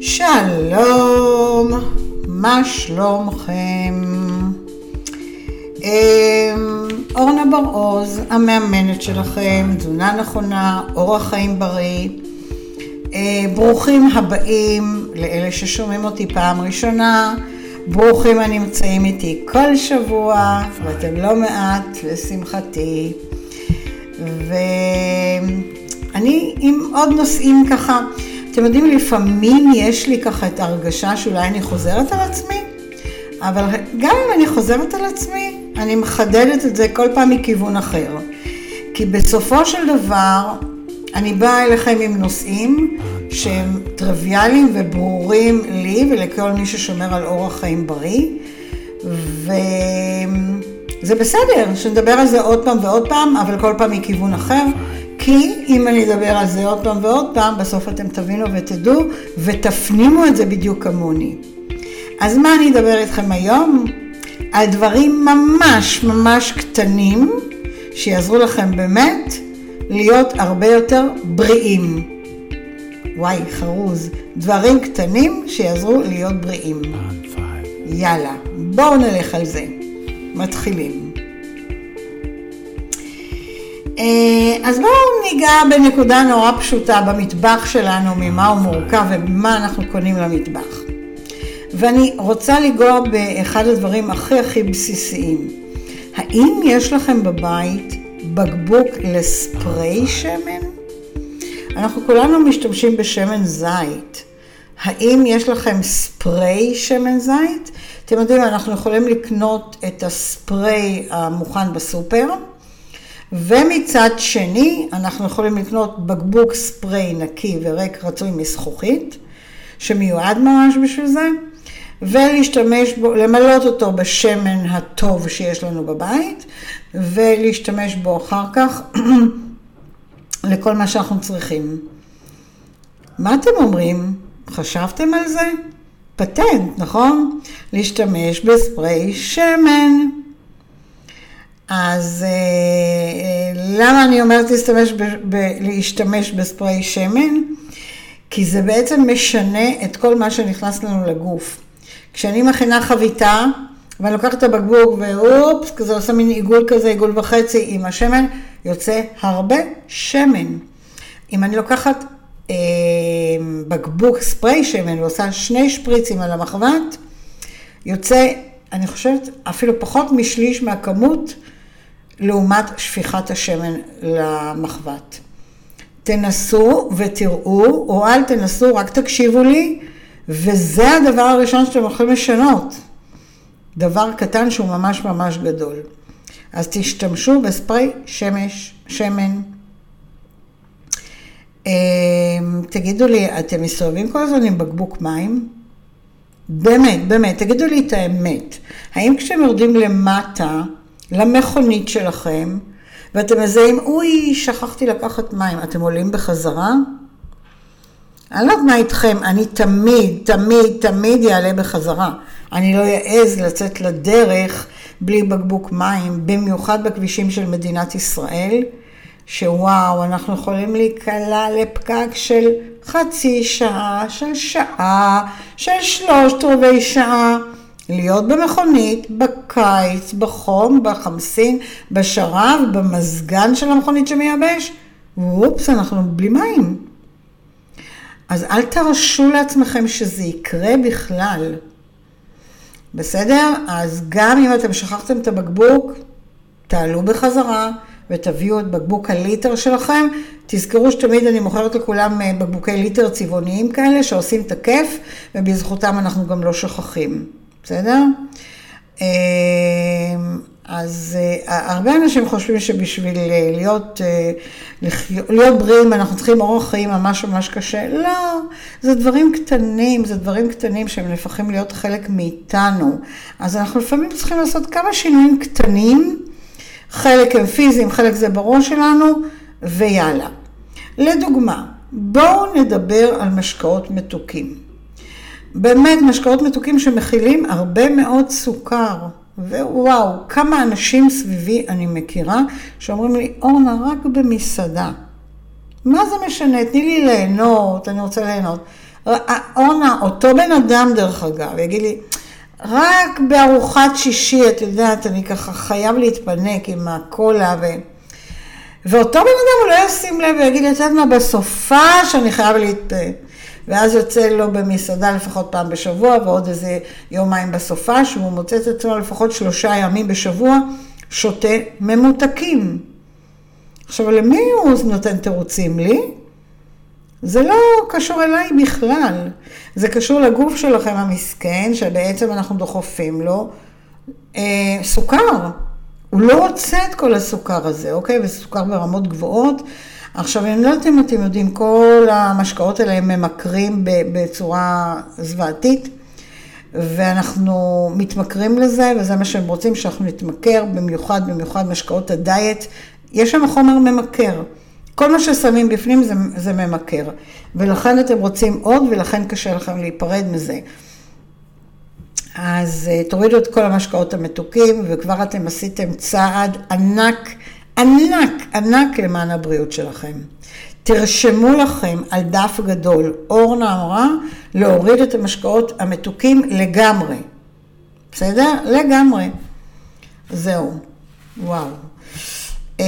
שלום, מה שלומכם? אמ, אורנה בר-עוז, המאמנת שלכם, תזונה נכונה, אורח חיים בריא. אה, ברוכים הבאים לאלה ששומעים אותי פעם ראשונה, ברוכים הנמצאים איתי כל שבוע, ואתם לא מעט, לשמחתי. ואני עם עוד נושאים ככה, אתם יודעים, לפעמים יש לי ככה את ההרגשה שאולי אני חוזרת על עצמי, אבל גם אם אני חוזרת על עצמי, אני מחדדת את זה כל פעם מכיוון אחר. כי בסופו של דבר, אני באה אליכם עם נושאים שהם טריוויאליים וברורים לי ולכל מי ששומר על אורח חיים בריא. וזה בסדר שנדבר על זה עוד פעם ועוד פעם, אבל כל פעם מכיוון אחר. כי אם אני אדבר על זה עוד פעם ועוד פעם, בסוף אתם תבינו ותדעו ותפנימו את זה בדיוק כמוני. אז מה אני אדבר איתכם היום? על דברים ממש ממש קטנים, שיעזרו לכם באמת להיות הרבה יותר בריאים. וואי, חרוז. דברים קטנים שיעזרו להיות בריאים. יאללה, בואו נלך על זה. מתחילים. אז בואו ניגע בנקודה נורא פשוטה במטבח שלנו, ממה הוא מורכב ומה אנחנו קונים למטבח. ואני רוצה לנגוע באחד הדברים הכי הכי בסיסיים. האם יש לכם בבית בקבוק לספרי שמן? אנחנו כולנו משתמשים בשמן זית. האם יש לכם ספרי שמן זית? אתם יודעים, אנחנו יכולים לקנות את הספרי המוכן בסופר, ומצד שני, אנחנו יכולים לקנות בקבוק ספרי נקי וריק רצוי מזכוכית, שמיועד ממש בשביל זה, ולהשתמש בו, למלות אותו בשמן הטוב שיש לנו בבית, ולהשתמש בו אחר כך לכל מה שאנחנו צריכים. מה אתם אומרים? חשבתם על זה? פטנט, נכון? להשתמש בספרי שמן. אז אה, אה, למה אני אומרת להשתמש, ב, ב, להשתמש בספרי שמן? כי זה בעצם משנה את כל מה שנכנס לנו לגוף. כשאני מכינה חביתה, ואני לוקחת את הבקבוק ואופס, כזה עושה מין עיגול כזה, עיגול וחצי עם השמן, יוצא הרבה שמן. אם אני לוקחת אה, בקבוק ספרי שמן ועושה שני שפריצים על המחבת, יוצא, אני חושבת, אפילו פחות משליש מהכמות לעומת שפיכת השמן למחבת. תנסו ותראו, או אל תנסו, רק תקשיבו לי, וזה הדבר הראשון שאתם יכולים לשנות. דבר קטן שהוא ממש ממש גדול. אז תשתמשו בספרי שמש, שמן. אמ, תגידו לי, אתם מסתובבים כל הזמן עם בקבוק מים? באמת, באמת, תגידו לי את האמת. האם כשאתם יורדים למטה, למכונית שלכם, ואתם מזהים, אוי, שכחתי לקחת מים, אתם עולים בחזרה? אני לא יודעת מה איתכם, אני תמיד, תמיד, תמיד אעלה בחזרה. אני לא אעז לצאת לדרך בלי בקבוק מים, במיוחד בכבישים של מדינת ישראל, שוואו, אנחנו יכולים להיקלע לפקק של חצי שעה, של שעה, של שלושת רבעי שעה. להיות במכונית, בקיץ, בחום, בחמסין, בשרב, במזגן של המכונית שמייבש, ואופס, אנחנו בלי מים. אז אל תרשו לעצמכם שזה יקרה בכלל. בסדר? אז גם אם אתם שכחתם את הבקבוק, תעלו בחזרה ותביאו את בקבוק הליטר שלכם. תזכרו שתמיד אני מוכרת לכולם אה, בקבוקי ליטר צבעוניים כאלה שעושים את הכיף, ובזכותם אנחנו גם לא שוכחים. בסדר? אמ, אז אה, הרבה אנשים חושבים שבשביל אה, להיות, אה, להיות בריאים אנחנו צריכים אורח חיים ממש ממש קשה. לא, זה דברים קטנים, זה דברים קטנים שהם נהפכים להיות חלק מאיתנו. אז אנחנו לפעמים צריכים לעשות כמה שינויים קטנים, חלק הם פיזיים, חלק זה בראש שלנו, ויאללה. לדוגמה, בואו נדבר על משקאות מתוקים. באמת משקאות מתוקים שמכילים הרבה מאוד סוכר. ווואו, כמה אנשים סביבי אני מכירה שאומרים לי, אורנה, רק במסעדה. מה זה משנה? תני לי ליהנות, אני רוצה ליהנות. אורנה, אותו בן אדם דרך אגב, יגיד לי, רק בארוחת שישי, את יודעת, אני ככה חייב להתפנק עם הקולה ו... ואותו בן אדם הוא לא ישים לב ויגיד לי, את יודעת מה, בסופה שאני חייב להת... ואז יוצא לו במסעדה לפחות פעם בשבוע, ועוד איזה יומיים בסופה, שהוא מוצא את עצמו לפחות שלושה ימים בשבוע, שותה ממותקים. עכשיו, למי הוא נותן תירוצים? לי? זה לא קשור אליי בכלל. זה קשור לגוף שלכם המסכן, שבעצם אנחנו דוחפים לו אה, סוכר. הוא לא רוצה את כל הסוכר הזה, אוקיי? וזה סוכר ברמות גבוהות. עכשיו, אני לא יודעת אם אתם יודעים, כל המשקאות האלה הם ממכרים בצורה זוועתית, ואנחנו מתמכרים לזה, וזה מה שהם רוצים, שאנחנו נתמכר, במיוחד, במיוחד משקאות הדיאט. יש שם חומר ממכר. כל מה ששמים בפנים זה, זה ממכר, ולכן אתם רוצים עוד, ולכן קשה לכם להיפרד מזה. אז אה, תורידו את כל המשקאות המתוקים, וכבר אתם עשיתם צעד ענק, ענק, ענק למען הבריאות שלכם. תרשמו לכם על דף גדול, אורנה אמרה, להוריד את המשקאות המתוקים לגמרי. בסדר? לגמרי. זהו. וואו. אמ,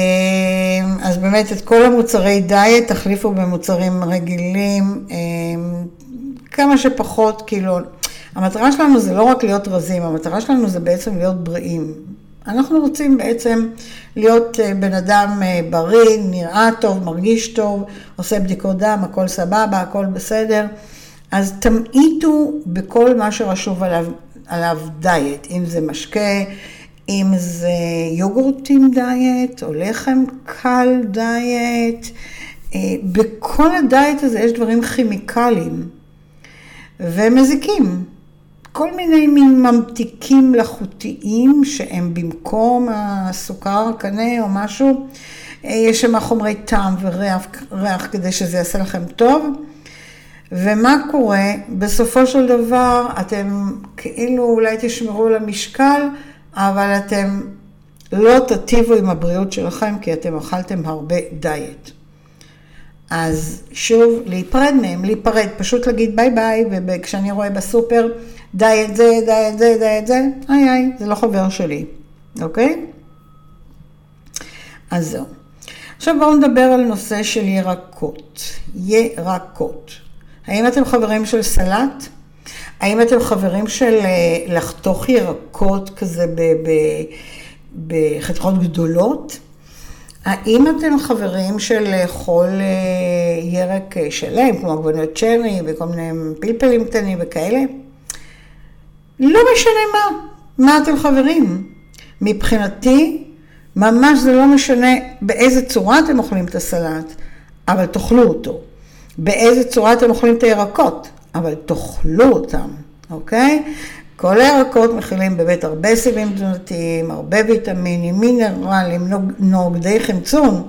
אז באמת את כל המוצרי דיאט תחליפו במוצרים רגילים, אמ, כמה שפחות, כאילו, המטרה שלנו זה לא רק להיות רזים, המטרה שלנו זה בעצם להיות בריאים. אנחנו רוצים בעצם להיות אה, בן אדם אה, בריא, נראה טוב, מרגיש טוב, עושה בדיקות דם, הכל סבבה, הכל בסדר. אז תמעיטו בכל מה שרשוב עליו, עליו דיאט, אם זה משקה, אם זה יוגורטים דיאט, או לחם קל דיאט. אה, בכל הדיאט הזה יש דברים כימיקליים ומזיקים. כל מיני מין ממתיקים מלאכותיים שהם במקום הסוכר הקנה או משהו, אה, יש שם חומרי טעם וריח ריח כדי שזה יעשה לכם טוב. ומה קורה? בסופו של דבר אתם כאילו אולי תשמרו על המשקל, אבל אתם לא תטיבו עם הבריאות שלכם כי אתם אכלתם הרבה דיאט. אז שוב, להיפרד מהם, להיפרד, פשוט להגיד ביי ביי, וכשאני רואה בסופר דיאט זה, דיאט זה, דיאט זה, איי איי, זה לא חבר שלי, אוקיי? אז זהו. עכשיו בואו נדבר על נושא של ירקות. ירקות. האם אתם חברים של סלט? האם אתם חברים של אה, לחתוך ירקות כזה בחתיכות גדולות? האם אתם חברים של לאכול אה, ירק אה, שלם, כמו עגבניות צ'רי וכל מיני פלפלים קטנים וכאלה? לא משנה מה, מה אתם חברים. מבחינתי, ממש זה לא משנה באיזה צורה אתם אוכלים את הסלט, אבל תאכלו אותו. באיזה צורה אתם אוכלים את הירקות, אבל תאכלו אותם, אוקיי? כל הירקות מכילים באמת הרבה סיבים תזונתיים, הרבה ויטמינים, מינרלים, נוגדי חמצון,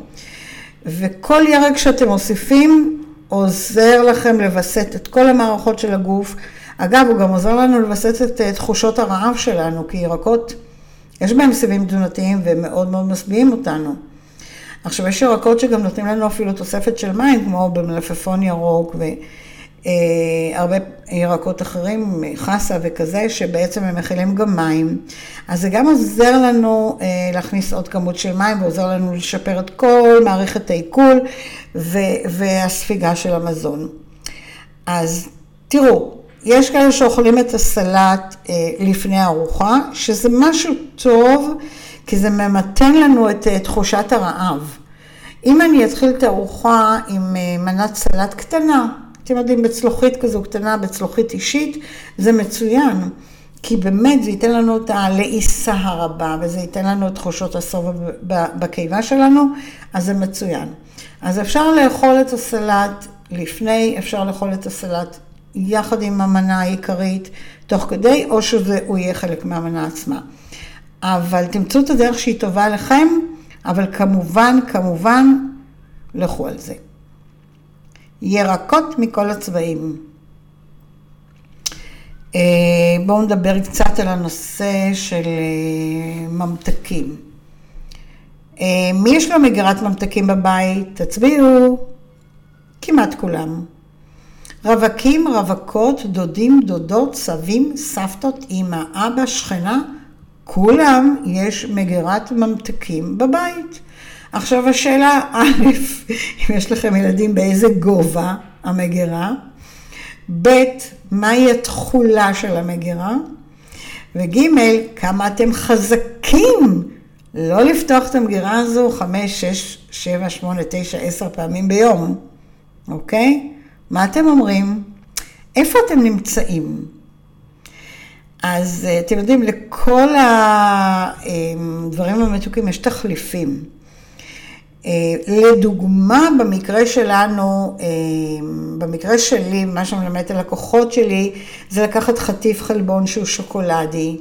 וכל ירק שאתם מוסיפים עוזר לכם לווסת את כל המערכות של הגוף. אגב, הוא גם עוזר לנו לווסת את אה, תחושות הרעב שלנו, כי ירקות, יש בהם סיבים תזונתיים והם מאוד מאוד משביעים אותנו. עכשיו, יש ירקות שגם נותנים לנו אפילו תוספת של מים, כמו במלפפון ירוק והרבה אה, ירקות אחרים, חסה וכזה, שבעצם הם מכילים גם מים. אז זה גם עוזר לנו אה, להכניס עוד כמות של מים, ועוזר לנו לשפר את כל מערכת העיכול והספיגה של המזון. אז תראו, יש כאלה שאוכלים את הסלט אה, לפני הארוחה, שזה משהו טוב, כי זה ממתן לנו את אה, תחושת הרעב. אם אני אתחיל את הארוחה עם אה, מנת סלט קטנה, אתם יודעים, בצלוחית כזו קטנה, בצלוחית אישית, זה מצוין. כי באמת זה ייתן לנו את הלעיסה הרבה, וזה ייתן לנו את תחושות הסוף בקיבה שלנו, אז זה מצוין. אז אפשר לאכול את הסלט לפני, אפשר לאכול את הסלט יחד עם המנה העיקרית, תוך כדי, או שהוא יהיה חלק מהמנה עצמה. אבל תמצאו את הדרך שהיא טובה לכם, אבל כמובן, כמובן, לכו על זה. ירקות מכל הצבעים. אה, בואו נדבר קצת על הנושא של אה, ממתקים. אה, מי יש לו מגירת ממתקים בבית? תצביעו. כמעט כולם. רווקים, רווקות, דודים, דודות, סבים, סבתות, אמא, אבא, שכנה, כולם יש מגירת ממתקים בבית. עכשיו השאלה, א', אם יש לכם ילדים, באיזה גובה המגירה? ב', מהי התכולה של המגירה? וג', כמה אתם חזקים לא לפתוח את המגירה הזו חמש, שש, שבע, שמונה, תשע, עשר פעמים ביום, אוקיי? מה אתם אומרים? איפה אתם נמצאים? אז אה, אתם יודעים, לכל הדברים המתוקים יש תחליפים. אה, לדוגמה, במקרה שלנו, אה, במקרה שלי, מה שאני מלמדת ללקוחות שלי, זה לקחת חטיף חלבון שהוא שוקולדי,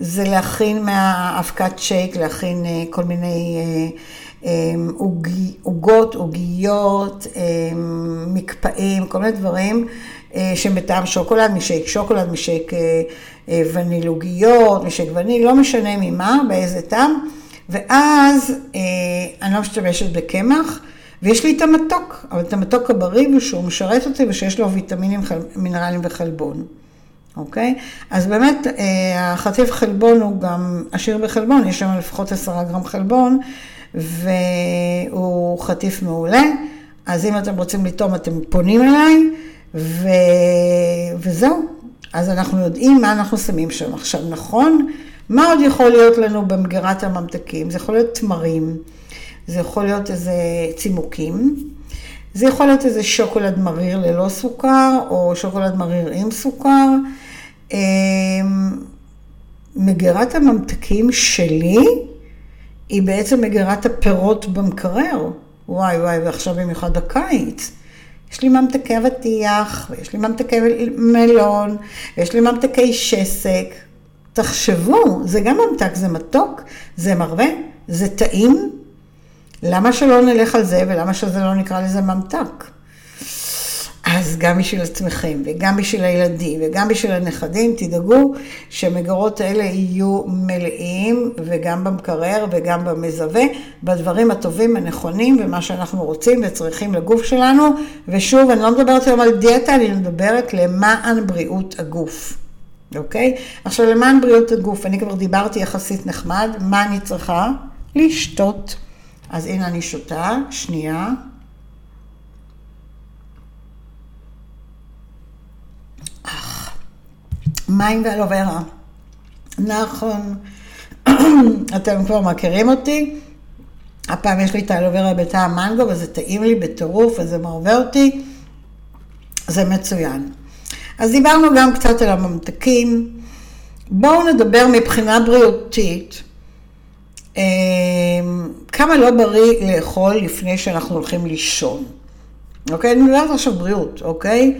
זה להכין מהאבקת שייק, להכין כל מיני עוגות, עוגיות, מקפאים, כל מיני דברים אה, שהם בטעם שוקולד, משייק שוקולד, משייק אה, אה, וניל עוגיות, משייק וניל, לא משנה ממה, באיזה טעם, ואז אני לא משתמשת בקמח. ויש לי את המתוק, אבל את המתוק הבריא שהוא משרת אותי ושיש לו ויטמינים, מינרלים וחלבון. אוקיי? אז באמת, החטיף חלבון הוא גם עשיר בחלבון, יש שם לפחות עשרה גרם חלבון, והוא חטיף מעולה. אז אם אתם רוצים לטעום, אתם פונים אליי. ו... וזהו. אז אנחנו יודעים מה אנחנו שמים שם. עכשיו, נכון, מה עוד יכול להיות לנו במגירת הממתקים? זה יכול להיות תמרים, זה יכול להיות איזה צימוקים, זה יכול להיות איזה שוקולד מריר ללא סוכר, או שוקולד מריר עם סוכר. אמ, מגירת הממתקים שלי היא בעצם מגירת הפירות במקרר. וואי וואי, ועכשיו במיוחד הקיץ. יש לי ממתקי אבטיח, ויש לי ממתקי מלון, ויש לי ממתקי שסק. תחשבו, זה גם ממתק, זה מתוק, זה מרבה, זה טעים. למה שלא נלך על זה, ולמה שזה לא נקרא לזה ממתק? אז גם בשביל עצמכם, וגם בשביל הילדים, וגם בשביל הנכדים, תדאגו שהמגרות האלה יהיו מלאים, וגם במקרר וגם במזווה, בדברים הטובים, הנכונים, ומה שאנחנו רוצים וצריכים לגוף שלנו. ושוב, אני לא מדברת היום על דיאטה, אני מדברת למען בריאות הגוף. אוקיי? עכשיו, למען בריאות הגוף, אני כבר דיברתי יחסית נחמד, מה אני צריכה? לשתות. אז הנה אני שותה, שנייה. מים ואלוברה. נכון, אתם כבר מכירים אותי. הפעם יש לי את האלוברה בטעם מנגו וזה טעים לי בטירוף וזה מעובר אותי. זה מצוין. אז דיברנו גם קצת על הממתקים. בואו נדבר מבחינה בריאותית. אמ, כמה לא בריא לאכול לפני שאנחנו הולכים לישון. אוקיי? אני מדברת עכשיו בריאות, אוקיי?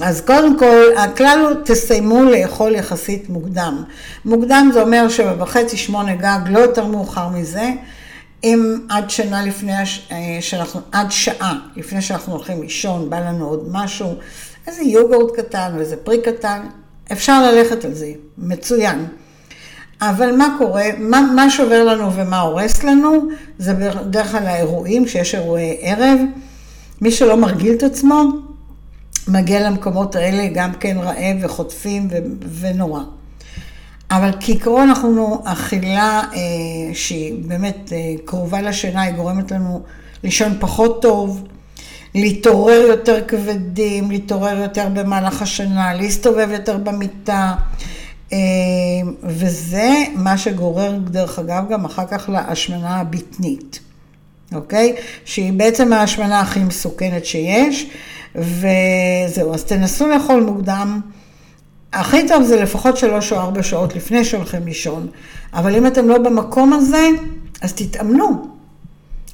אז קודם כל, הכלל הוא תסיימו לאכול יחסית מוקדם. מוקדם זה אומר שבע וחצי, שמונה גג, לא יותר מאוחר מזה. אם עד שנה לפני, אה, שאנחנו, עד שעה לפני שאנחנו הולכים לישון, בא לנו עוד משהו, איזה יוגורט קטן ואיזה פרי קטן, אפשר ללכת על זה, מצוין. אבל מה קורה, מה, מה שובר לנו ומה הורס לנו, זה בדרך כלל האירועים, כשיש אירועי ערב. מי שלא מרגיל את עצמו, מגיע למקומות האלה גם כן רעב וחוטפים ו- ונורא. אבל כעיקרון אנחנו, אכילה אה, שהיא באמת אה, קרובה לשינה, היא גורמת לנו לישון פחות טוב, להתעורר יותר כבדים, להתעורר יותר במהלך השנה, להסתובב יותר במיטה, אה, וזה מה שגורר, דרך אגב, גם אחר כך להשמנה הבטנית, אוקיי? שהיא בעצם ההשמנה הכי מסוכנת שיש. וזהו, אז תנסו לאכול מוקדם. הכי טוב זה לפחות שלוש או ארבע שעות לפני שהולכים לישון, אבל אם אתם לא במקום הזה, אז תתאמנו.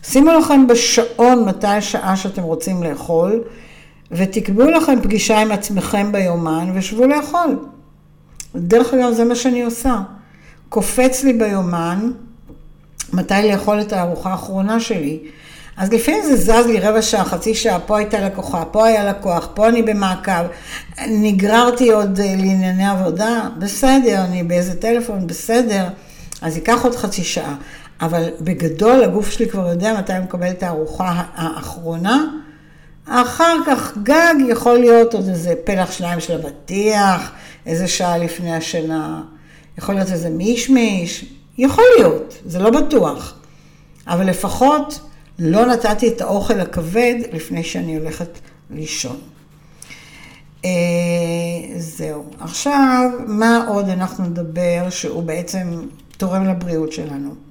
שימו לכם בשעון מתי השעה שאתם רוצים לאכול, ותקבעו לכם פגישה עם עצמכם ביומן ושבו לאכול. דרך אגב, זה מה שאני עושה. קופץ לי ביומן מתי לאכול את הארוחה האחרונה שלי. אז לפעמים זה זז לי רבע שעה, חצי שעה, פה הייתה לקוחה, פה היה לקוח, פה אני במעקב, נגררתי עוד אה, לענייני עבודה, בסדר, אני באיזה טלפון, בסדר, אז ייקח עוד חצי שעה. אבל בגדול הגוף שלי כבר יודע מתי הוא מקבל את הארוחה האחרונה, אחר כך גג יכול להיות עוד איזה פלח שניים של אבטיח, איזה שעה לפני השינה, יכול להיות איזה מישמיש, יכול להיות, זה לא בטוח. אבל לפחות לא נתתי את האוכל הכבד לפני שאני הולכת לישון. אה, זהו. עכשיו, מה עוד אנחנו נדבר שהוא בעצם תורם לבריאות שלנו?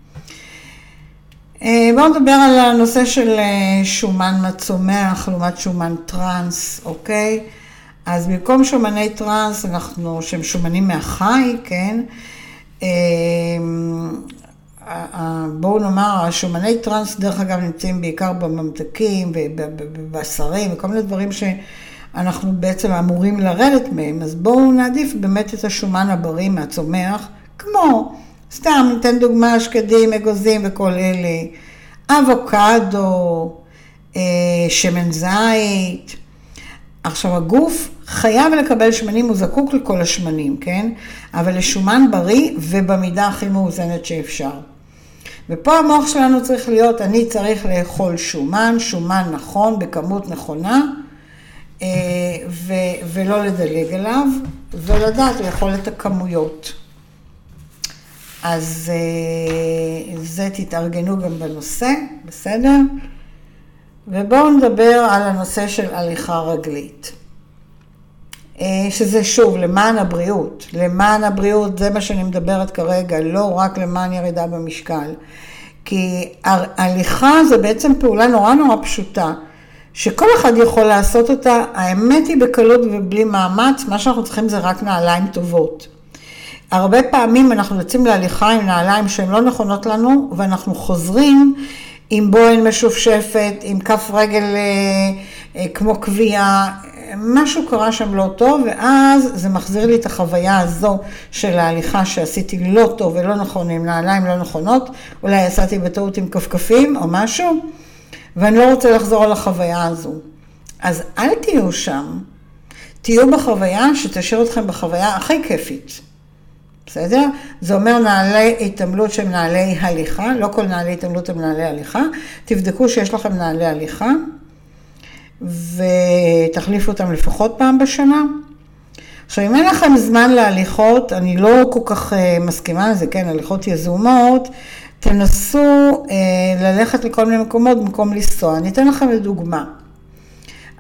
אה, בואו נדבר על הנושא של אה, שומן מצומח לעומת שומן טראנס, אוקיי? אז במקום שומני טראנס, אנחנו, שהם שומנים מהחי, כן? בואו נאמר, השומני טראנס, דרך אגב, נמצאים בעיקר בממתקים ובבשרים וכל מיני דברים שאנחנו בעצם אמורים לרדת מהם, אז בואו נעדיף באמת את השומן הבריא מהצומח, כמו, סתם, ניתן דוגמה, שקדים, אגוזים וכל אלה, אבוקדו, אה, שמן זית. עכשיו, הגוף חייב לקבל שמנים, הוא זקוק לכל השמנים, כן? אבל לשומן בריא ובמידה הכי מאוזנת שאפשר. ופה המוח שלנו צריך להיות, אני צריך לאכול שומן, שומן נכון, בכמות נכונה, אה, ו- ולא לדלג עליו, ולדעת לאכול את הכמויות. אז אה, זה תתארגנו גם בנושא, בסדר? ובואו נדבר על הנושא של הליכה רגלית. אה, שזה שוב, למען הבריאות. למען הבריאות, זה מה שאני מדברת כרגע, לא רק למען ירידה במשקל. כי הליכה זה בעצם פעולה נורא נורא פשוטה, שכל אחד יכול לעשות אותה, האמת היא בקלות ובלי מאמץ, מה שאנחנו צריכים זה רק נעליים טובות. הרבה פעמים אנחנו יוצאים להליכה עם נעליים שהן לא נכונות לנו, ואנחנו חוזרים עם בוהן משופשפת, עם כף רגל אה, אה, כמו קביעה, משהו קרה שם לא טוב, ואז זה מחזיר לי את החוויה הזו של ההליכה שעשיתי לא טוב ולא נכון, עם נעליים לא נכונות, אולי יצאתי בטעות עם כפכפים או משהו, ואני לא רוצה לחזור על החוויה הזו. אז אל תהיו שם, תהיו בחוויה שתשאיר אתכם בחוויה הכי כיפית. בסדר? זה אומר נעלי התעמלות שהם נעלי הליכה, לא כל נעלי התעמלות הם נעלי הליכה. תבדקו שיש לכם נעלי הליכה. ותחליפו אותם לפחות פעם בשנה. עכשיו, אם אין לכם זמן להליכות, אני לא כל כך uh, מסכימה לזה, כן, הליכות יזומות, תנסו uh, ללכת לכל מיני מקומות במקום לנסוע. אני אתן לכם לדוגמה.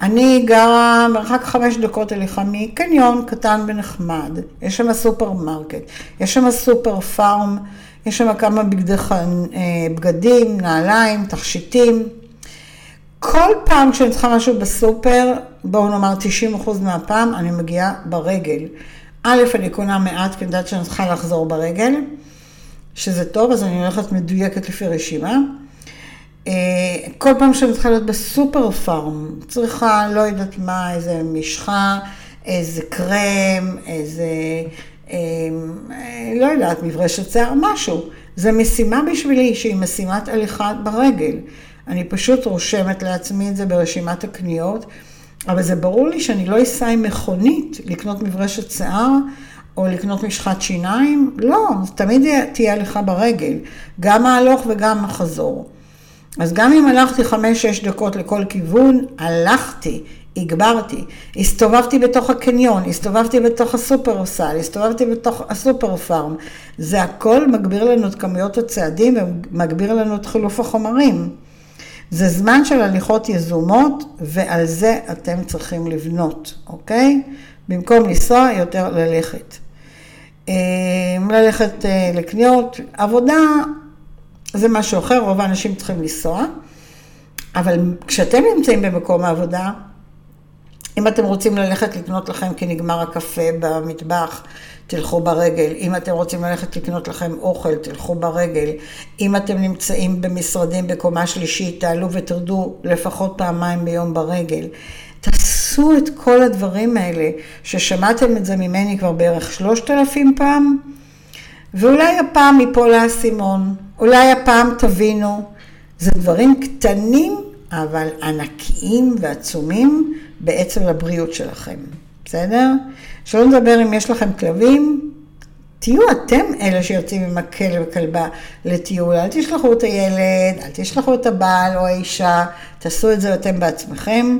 אני גרה מרחק חמש דקות הליכה מקניון קטן ונחמד, יש שם סופרמרקט, יש שם סופר פארם, יש שם כמה בגדי, אה, בגדים, נעליים, תכשיטים. כל פעם כשאני צריכה משהו בסופר, בואו נאמר 90% מהפעם, אני מגיעה ברגל. א', אני קונה מעט, כי אני יודעת שאני צריכה לחזור ברגל, שזה טוב, אז אני הולכת מדויקת לפי רשימה. אה, כל פעם שאני צריכה להיות בסופר פארם, צריכה, לא יודעת מה, איזה משחה, איזה קרם, איזה, אה, לא יודעת, מברשת שיער, משהו. זה משימה בשבילי שהיא משימת הליכה ברגל. אני פשוט רושמת לעצמי את זה ברשימת הקניות, אבל זה ברור לי שאני לא אסע עם מכונית לקנות מברשת שיער או לקנות משחת שיניים, לא, תמיד תהיה הליכה ברגל, גם ההלוך וגם החזור. אז גם אם הלכתי חמש-שש דקות לכל כיוון, הלכתי, הגברתי, הסתובבתי בתוך הקניון, הסתובבתי בתוך הסופרסל, הסתובבתי בתוך הסופר פארם. זה הכל מגביר לנו את כמויות הצעדים ומגביר לנו את חילוף החומרים. זה זמן של הליכות יזומות, ועל זה אתם צריכים לבנות, אוקיי? במקום לנסוע, יותר ללכת. אה, ללכת אה, לקניות, עבודה זה משהו אחר, רוב האנשים צריכים לנסוע, אבל כשאתם נמצאים במקום העבודה, אם אתם רוצים ללכת לקנות לכם כי נגמר הקפה במטבח, תלכו ברגל. אם אתם רוצים ללכת לקנות לכם אוכל, תלכו ברגל. אם אתם נמצאים במשרדים בקומה שלישית, תעלו ותרדו לפחות פעמיים ביום ברגל. תעשו את כל הדברים האלה, ששמעתם את זה ממני כבר בערך שלושת אלפים פעם, ואולי הפעם ייפול האסימון, אולי הפעם תבינו. זה דברים קטנים, אבל ענקיים ועצומים בעצם לבריאות שלכם, בסדר? שלא נדבר אם יש לכם כלבים, תהיו אתם אלה שיוצאים עם הכלב וכלבה לטיול, אל תשלחו את הילד, אל תשלחו את הבעל או האישה, תעשו את זה אתם בעצמכם.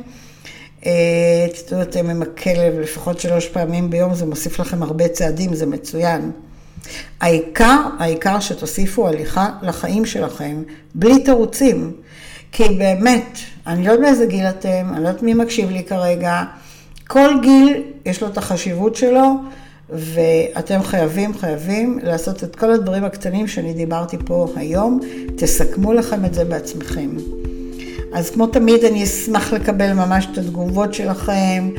תדעו אתם עם הכלב לפחות שלוש פעמים ביום, זה מוסיף לכם הרבה צעדים, זה מצוין. העיקר, העיקר שתוסיפו הליכה לחיים שלכם, בלי תירוצים. כי באמת, אני לא יודעת באיזה גיל אתם, אני לא יודעת מי מקשיב לי כרגע, כל גיל יש לו את החשיבות שלו, ואתם חייבים, חייבים לעשות את כל הדברים הקטנים שאני דיברתי פה היום, תסכמו לכם את זה בעצמכם. אז כמו תמיד אני אשמח לקבל ממש את התגובות שלכם,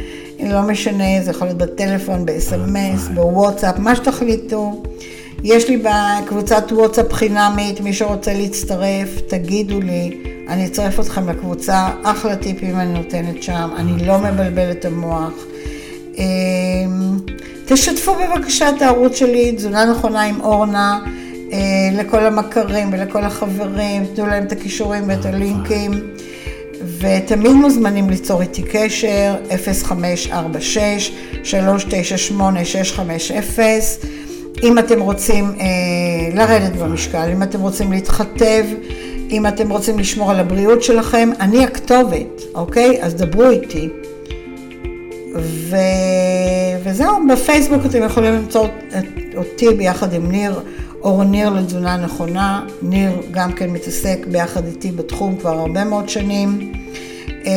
לא משנה, זה יכול להיות בטלפון, ב-SMS, בוואטסאפ, מה שתחליטו. יש לי בקבוצת וואטסאפ חינמית, מי שרוצה להצטרף, תגידו לי, אני אצרף אתכם לקבוצה, אחלה טיפים אני נותנת שם, אני לא מבלבלת את המוח. אמ, תשתפו בבקשה את הערוץ שלי, תזונה נכונה עם אורנה, אה, לכל המכרים ולכל החברים, תנו להם את הכישורים ואת הלינקים. ותמיד מוזמנים ליצור איתי קשר, 0546-398-650. אם אתם רוצים אה, לרדת במשקל, אם אתם רוצים להתחתב, אם אתם רוצים לשמור על הבריאות שלכם, אני הכתובת, אוקיי? אז דברו איתי. ו... וזהו, בפייסבוק אתם יכולים למצוא אותי ביחד עם ניר, אור ניר לתזונה נכונה. ניר גם כן מתעסק ביחד איתי בתחום כבר הרבה מאוד שנים. אה,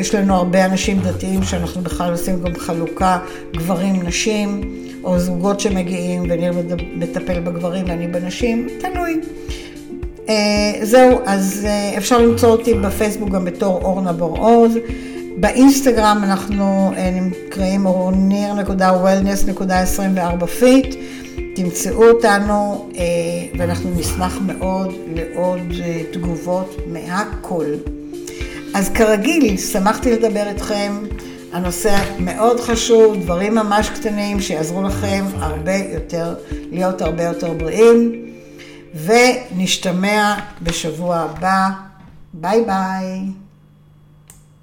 יש לנו הרבה אנשים דתיים שאנחנו בכלל עושים גם חלוקה גברים-נשים, או זוגות שמגיעים וניר מטפל בגברים ואני בנשים, תלוי. אה, זהו, אז אה, אפשר למצוא אותי בפייסבוק גם בתור אורנה בר-עוז. באינסטגרם אנחנו נקראים אורניר.wellness.24 fit. תמצאו אותנו ואנחנו נשמח מאוד לעוד תגובות מהכל. אז כרגיל, שמחתי לדבר איתכם. הנושא מאוד חשוב, דברים ממש קטנים שיעזרו לכם הרבה יותר, להיות הרבה יותר בריאים. ונשתמע בשבוע הבא. ביי ביי.